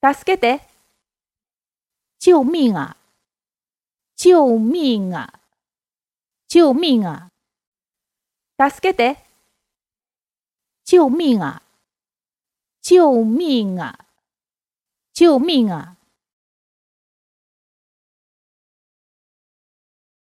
助けて。救命啊！救命啊！救命啊！助けて。救命啊！救命啊！救命啊！